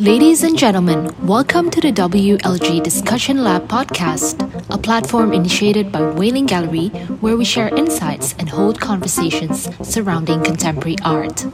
Ladies and gentlemen, welcome to the WLG Discussion Lab podcast, a platform initiated by Wei-Ling Gallery where we share insights and hold conversations surrounding contemporary art.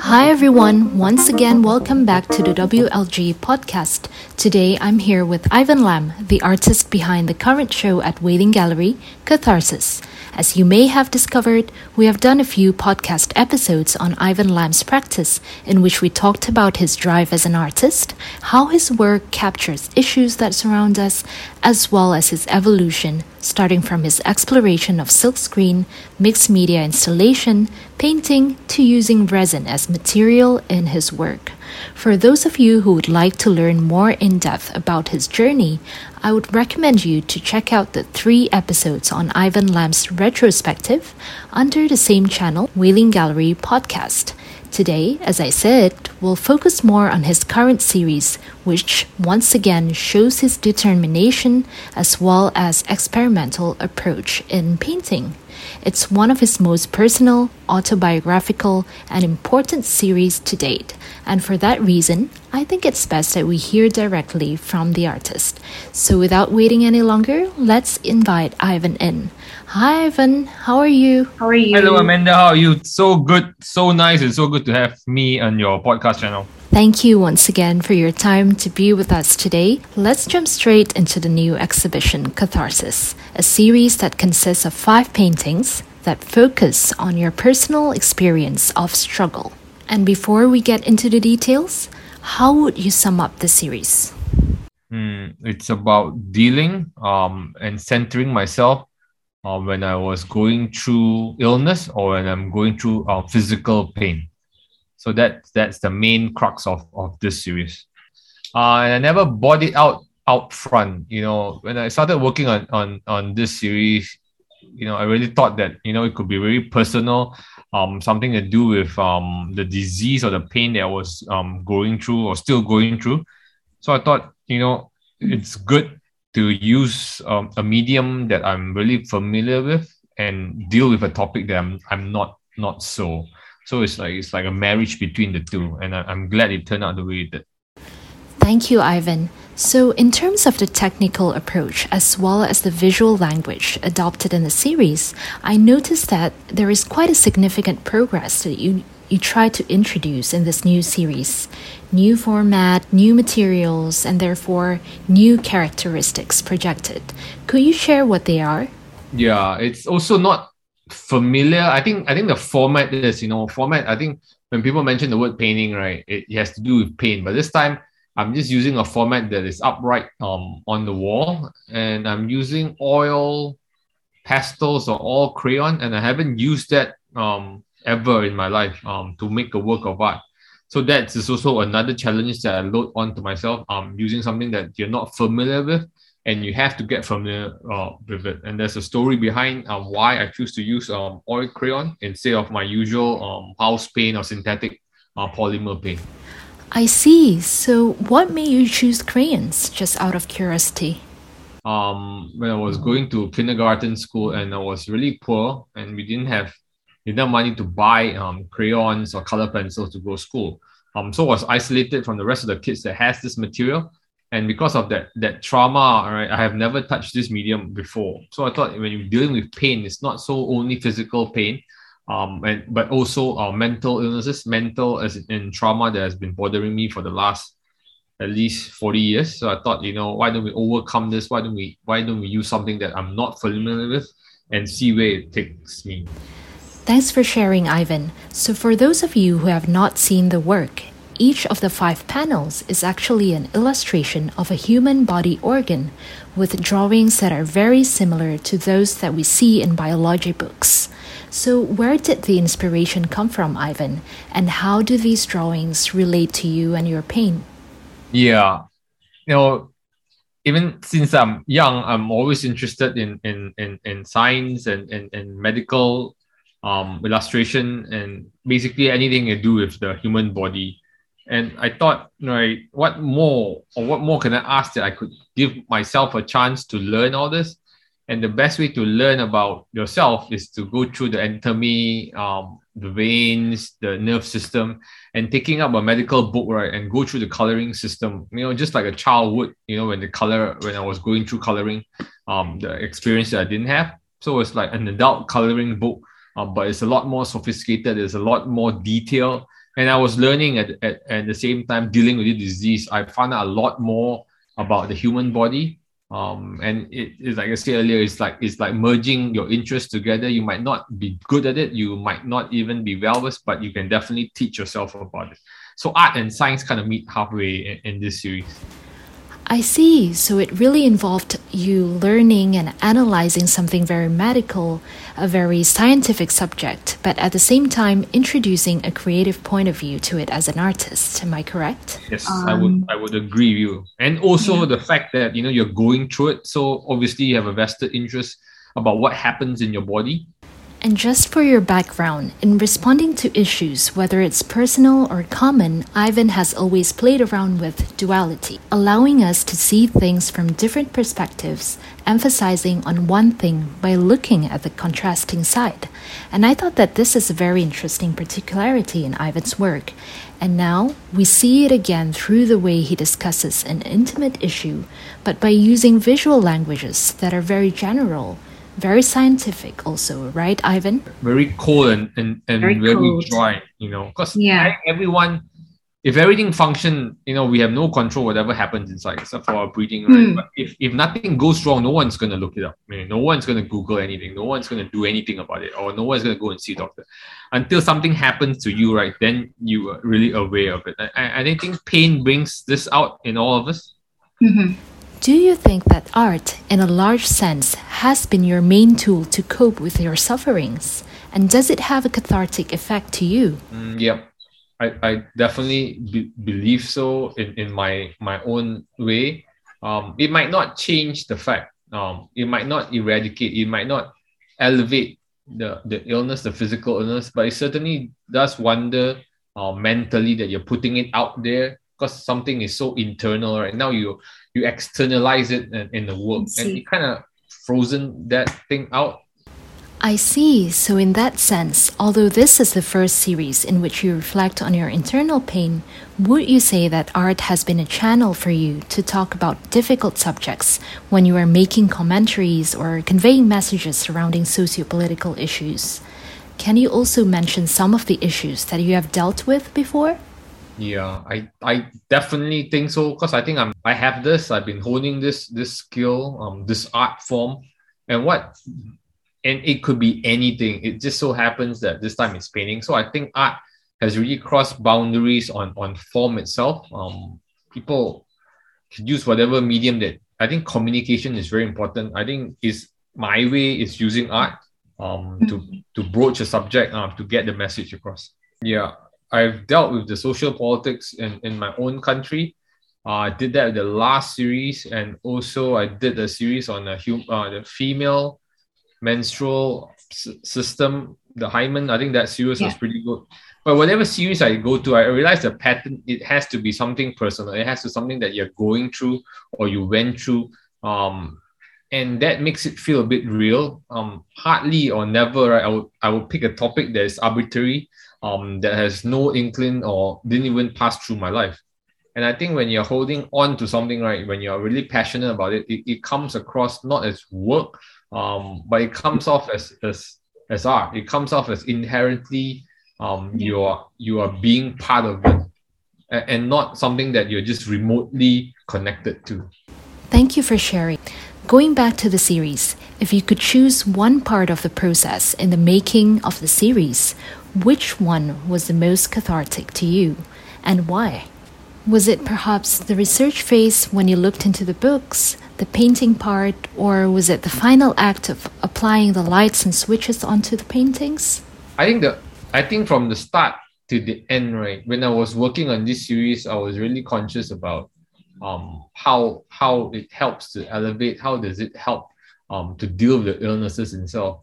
Hi everyone, once again welcome back to the WLG podcast. Today I'm here with Ivan Lam, the artist behind the current show at Wei-Ling Gallery, Catharsis. As you may have discovered, we have done a few podcast episodes on Ivan Lam's practice, in which we talked about his drive as an artist, how his work captures issues that surround us, as well as his evolution, starting from his exploration of silkscreen, mixed media installation, painting, to using resin as material in his work. For those of you who would like to learn more in depth about his journey, I would recommend you to check out the three episodes on Ivan Lam's retrospective under the same channel, Wei-Ling Gallery Podcast. Today, as I said, we'll focus more on his current series, which once again shows his determination as well as experimental approach in painting. It's one of his most personal, autobiographical, and important series to date, and for that reason, I think it's best that we hear directly from the artist. So without waiting any longer, let's invite Ivan in. Hi, Ivan. How are you? How are you? Hello, Amanda. How are you? So good, so nice, and so good to have me on your podcast channel. Thank you once again for your time to be with us today. Let's jump straight into the new exhibition, Catharsis, a series that consists of five paintings that focus on your personal experience of struggle. And before we get into the details, how would you sum up the series? Mm, it's about dealing um, and centering myself uh, when I was going through illness or when I'm going through uh, physical pain. So that that's the main crux of, of this series. Uh, and I never bought it out out front. You know, when I started working on on on this series, you know, I really thought that you know it could be very personal, um, something to do with um the disease or the pain that I was um going through or still going through. So I thought, you know, it's good to use um, a medium that I'm really familiar with and deal with a topic that I'm I'm not not so. So it's like it's like a marriage between the two, and I, I'm glad it turned out the way it did. Thank you, Ivan. So, in terms of the technical approach as well as the visual language adopted in the series, I noticed that there is quite a significant progress that you you try to introduce in this new series. New format, new materials, and therefore new characteristics projected. Could you share what they are? Yeah, it's also not familiar. I think I think the format is, you know, format. I think when people mention the word painting, right, it, it has to do with paint. But this time I'm just using a format that is upright um on the wall, and I'm using oil, pastels, or all crayon, and I haven't used that um ever in my life um to make a work of art. So that's also another challenge that I load onto myself. Um, using something that you're not familiar with and you have to get familiar uh, with it. And there's a story behind um, why I choose to use um, oil crayon instead of my usual um, house paint or synthetic uh, polymer paint. I see. So, what made you choose crayons, just out of curiosity? Um, when I was going to kindergarten school and I was really poor and we didn't have enough money to buy um, crayons or color pencils to go to school. Um, so I was isolated from the rest of the kids that has this material and because of that that trauma right i have never touched this medium before. So i thought when you're dealing with pain it's not so only physical pain um and but also uh, mental illnesses mental as in trauma that has been bothering me for the last at least 40 years. So i thought you know why don't we overcome this? Why don't we why don't we use something that i'm not familiar with and see where it takes me? Thanks for sharing, Ivan. So, for those of you who have not seen the work, each of the five panels is actually an illustration of a human body organ with drawings that are very similar to those that we see in biology books. So, where did the inspiration come from, Ivan? And how do these drawings relate to you and your pain? Yeah, you know, even since I'm young, I'm always interested in in in, in science and, and, and medical um, illustration and basically anything to do with the human body. And I thought, right, what more or what more can I ask that I could give myself a chance to learn all this? And the best way to learn about yourself is to go through the anatomy, um, the veins, the nerve system, and taking up a medical book, right, and go through the coloring system. You know, just like a child would. You know, when the color, when I was going through coloring, um, the experience that I didn't have. So it's like an adult coloring book, um, but it's a lot more sophisticated. There's a lot more detail, and I was learning at, at, at the same time dealing with the disease. I found out a lot more about the human body um, and it is like I said earlier, it's like it's like merging your interests together. You might not be good at it, you might not even be well versed, but you can definitely teach yourself about it. So art and science kind of meet halfway in, in this series. I see. So it really involved you learning and analyzing something very medical, a very scientific subject, but at the same time introducing a creative point of view to it as an artist. Am I correct? Yes, um, I would I would agree with you. And also yeah. the fact that you know you're going through it, so obviously you have a vested interest about what happens in your body and just for your background, in responding to issues, whether it's personal or common, Ivan has always played around with duality, allowing us to see things from different perspectives, emphasizing on one thing by looking at the contrasting side. And I thought that this is a very interesting particularity in Ivan's work. And now we see it again through the way he discusses an intimate issue, but by using visual languages that are very general very scientific also right ivan? Very cold and and, and very, very dry you know because yeah. Everyone if everything function you know we have no control whatever happens inside except for our breathing right? Mm. but if, if nothing goes wrong no one's going to look it up. I mean, no one's going to google anything. No one's going to do anything about it or no one's going to go and see a doctor. Until something happens to you right then you are really aware of it. I, I think pain brings this out in all of us. Mm-hmm. Do you think that art, in a large sense, has been your main tool to cope with your sufferings? And does it have a cathartic effect to you? Mm, yeah, I, I definitely be- believe so in, in my, my own way. Um, it might not change the fact, um, it might not eradicate, it might not elevate the, the illness, the physical illness, but it certainly does wonder uh, mentally that you're putting it out there because something is so internal right now you you externalize it in, in the work and you kind of frozen that thing out I see. So, in that sense, although this is the first series in which you reflect on your internal pain, would you say that art has been a channel for you to talk about difficult subjects when you are making commentaries or conveying messages surrounding socio-political issues? Can you also mention some of the issues that you have dealt with before? Yeah, I I definitely think so because I think I'm I have this. I've been honing this this skill, um, this art form, and what, and it could be anything. It just so happens that this time it's painting. So I think art has really crossed boundaries on on form itself. Um, people can use whatever medium that I think communication is very important. I think is my way is using art um to mm-hmm. to broach a subject um to get the message across. Yeah, I've dealt with the social politics in, in my own country. Uh, I did that in the last series, and also I did a series on the, hum, uh, the female menstrual s- system, the hymen. I think that series yeah. was pretty good. But whatever series I go to, I realize the pattern. It has to be something personal. It has to be something that you're going through or you went through. Um, and that makes it feel a bit real. Um, hardly or never, right? I would I would pick a topic that is arbitrary um, that has no inkling or didn't even pass through my life. And I think when you're holding on to something, right, when you're really passionate about it, it, it comes across not as work, um, but it comes off as, as, as art. It comes off as inherently um, you are you are being part of it and, and not something that you're just remotely connected to. Thank you for sharing. Going back to the series, if you could choose one part of the process in the making of the series, which one was the most cathartic to you and why? Was it perhaps the research phase when you looked into the books, the painting part, or was it the final act of applying the lights and switches onto the paintings? I think the I think from the start to the end, right, when I was working on this series, I was really conscious about um how how it helps to elevate, how does it help um to deal with the illnesses itself.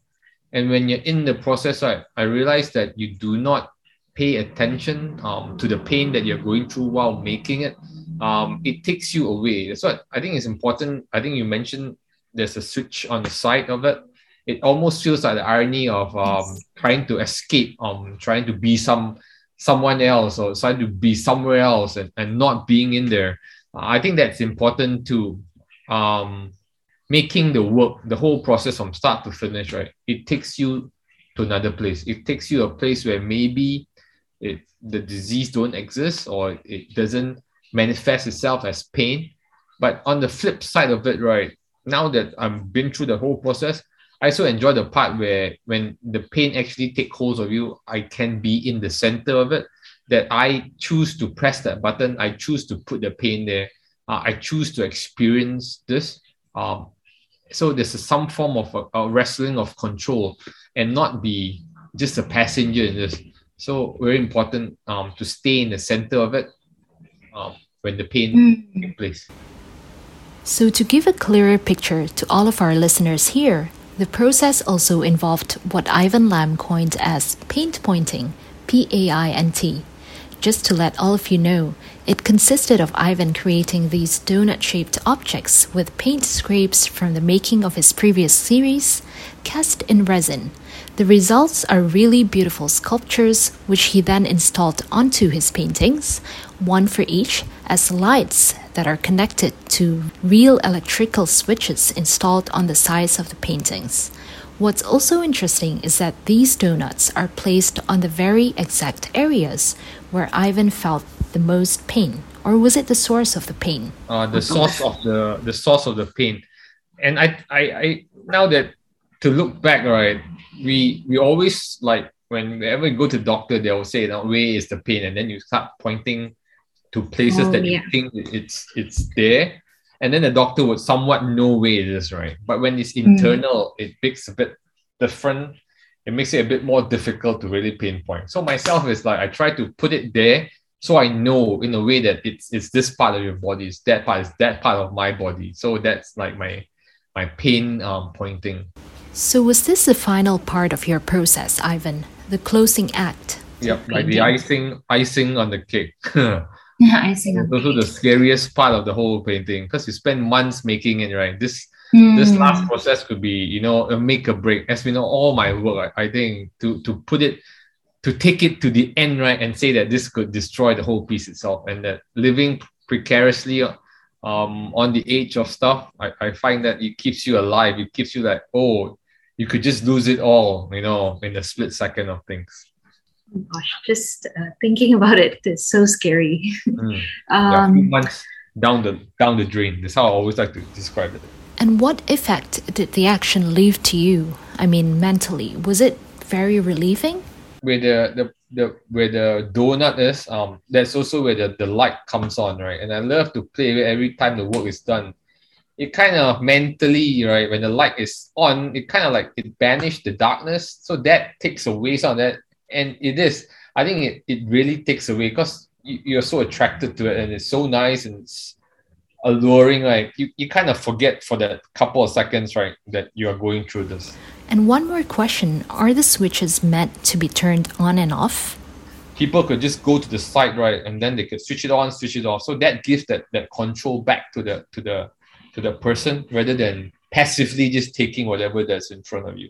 And when you're in the process, right, I realized that you do not pay attention um, to the pain that you're going through while making it. Um, it takes you away. That's what I think is important. I think you mentioned there's a switch on the side of it, it almost feels like the irony of um, trying to escape, um, trying to be some someone else or trying to be somewhere else and, and not being in there. Uh, I think that's important to um, making the work, the whole process from start to finish, right? It takes you to another place. It takes you a place where maybe it, the disease don't exist or it doesn't manifest itself as pain. But on the flip side of it, right, now that I've been through the whole process, I also enjoy the part where when the pain actually take hold of you, I can be in the center of it. That I choose to press that button. I choose to put the pain there. Uh, I choose to experience this. Um, so there's some form of a, a, wrestling of control and not be just a passenger in this. So very important um, to stay in the center of it um, when the pain mm. takes place. So to give a clearer picture to all of our listeners here, the process also involved what Ivan Lam coined as paint pointing, P A I N T. Just to let all of you know, it consisted of Ivan creating these donut shaped objects with paint scrapes from the making of his previous series, cast in resin. The results are really beautiful sculptures, which he then installed onto his paintings, one for each, as lights that are connected to real electrical switches installed on the sides of the paintings. What's also interesting is that these donuts are placed on the very exact areas where Ivan felt the most pain, or was it the source of the pain? Uh, the source of the the source of the pain, and I I, I now that to look back right we we always like whenever we go to the doctor, they will say, "Now where is the pain?" And then you start pointing to places oh, that yeah. you think it's it's there, and then the doctor would somewhat know where it is, right? But when it's internal, mm. it makes a bit different. It makes it a bit more difficult to really pinpoint. So myself is like I try to put it there so I know in a way that it's it's this part of your body, it's that part, it's that part of my body. So that's like my my pain um pointing. So, was this the final part of your process, Ivan? The closing act? Yep, like the icing, icing on the cake. icing on also the scariest part of the whole painting because you spend months making it, right? This mm. this hmm. last process could be, you know, a make or break. As we know, all my work, I, I think, to to put it, to take it to the end, right, and say that this could destroy the whole piece itself, and that living precariously um, on the edge of stuff, I, I find that it keeps you alive. It keeps you like, oh, you could just lose it all, you know, in a split second of things. Oh gosh, just uh, thinking about it is so scary. Mm. um, yeah, months down the down the drain. That's how I always like to describe it. And what effect did the action leave to you? I mean, mentally, was it very relieving? Where the the, the where the donut is, um, that's also where the, the light comes on, right? And I love to play with every time the work is done it kind of mentally, right, when the light is on, it kind of like it banished the darkness. So that takes away some of that. And it is, I think it, it really takes away because you, you're so attracted to it and it's so nice and it's alluring. Like you, you kind of forget for that couple of seconds, right, that you are going through this. And one more question Are the switches meant to be turned on and off? People could just go to the site, right, and then they could switch it on, switch it off. So that gives that, that control back to the to the to the person rather than passively just taking whatever that's in front of you.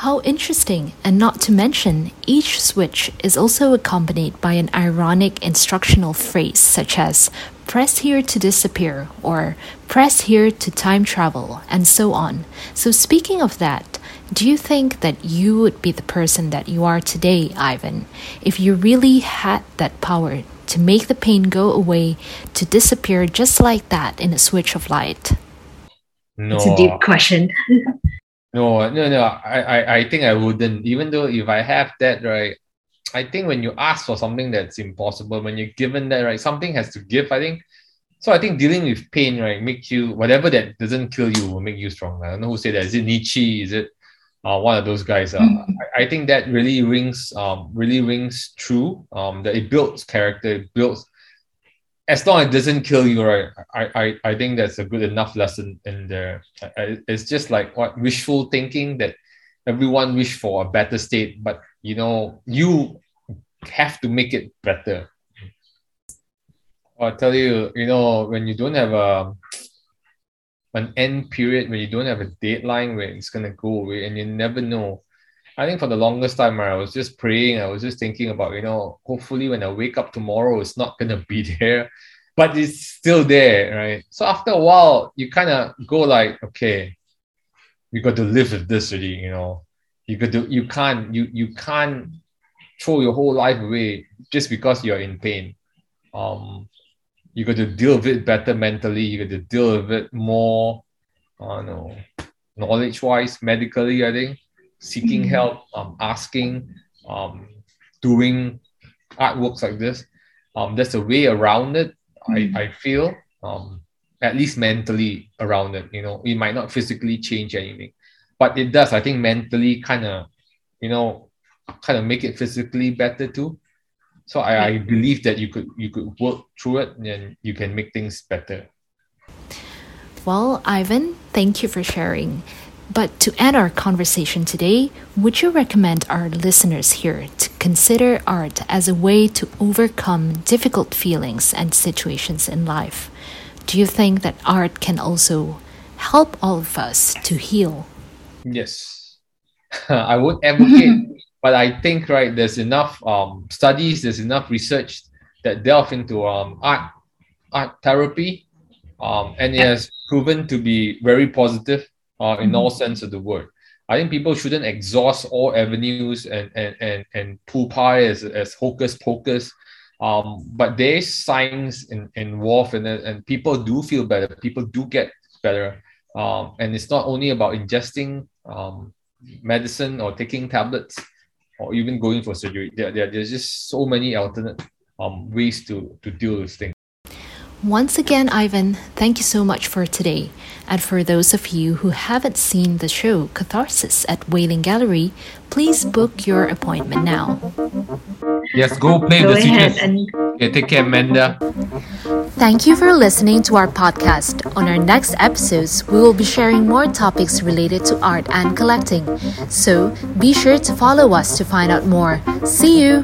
How interesting, and not to mention, each switch is also accompanied by an ironic instructional phrase such as press here to disappear or press here to time travel, and so on. So, speaking of that, do you think that you would be the person that you are today, Ivan, if you really had that power to make the pain go away, to disappear just like that in a switch of light? No. It's a deep question. no, no, no. I, I, I think I wouldn't. Even though if I have that, right, I think when you ask for something that's impossible, when you're given that, right, something has to give. I think so. I think dealing with pain, right, makes you whatever that doesn't kill you will make you strong. I don't know who said that. Is it Nietzsche? Is it uh, one of those guys? Uh, mm-hmm. I, I, think that really rings, um, really rings true. Um, that it builds character, it builds as long as it doesn't kill you, right? I, I, I think that's a good enough lesson in there. It's just like what wishful thinking that everyone wish for a better state, but you know, you have to make it better. I'll tell you, you know, when you don't have a an end period where you don't have a deadline where it's gonna go away and you never know. I think for the longest time, I was just praying. I was just thinking about, you know, hopefully when I wake up tomorrow, it's not gonna be there, but it's still there, right? So after a while, you kind of go like, okay, you got to live with this already, you know. You got to, you can't, you you can't throw your whole life away just because you're in pain. Um, you got to deal with it better mentally. You got to deal with it more, I don't know, knowledge wise, medically. I think seeking mm-hmm. help, um, asking, um, doing artworks like this. Um, there's a way around it. Mm-hmm. I I feel um, at least mentally around it. You know, it might not physically change anything, but it does. I think mentally, kind of, you know, kind of make it physically better too. So I, I believe that you could you could work through it and you can make things better. Well, Ivan, thank you for sharing. But to end our conversation today, would you recommend our listeners here to consider art as a way to overcome difficult feelings and situations in life? Do you think that art can also help all of us to heal? Yes. I would advocate but I think right there's enough um, studies, there's enough research that delve into um, art art therapy, um, and it has proven to be very positive uh, in all mm-hmm. sense of the word. I think people shouldn't exhaust all avenues and and and, and pull pie as, as hocus pocus. Um, but there's science in, involved in it, and people do feel better. People do get better. Um, and it's not only about ingesting um, medicine or taking tablets or even going for surgery. There, there, there's just so many alternate um, ways to, to deal with things. Once again, Ivan, thank you so much for today. And for those of you who haven't seen the show Catharsis at Wei-Ling Gallery, please book your appointment now. Yes, go play go the ahead and yeah, take care, Amanda. Thank you for listening to our podcast. On our next episodes, we will be sharing more topics related to art and collecting. So be sure to follow us to find out more. See you!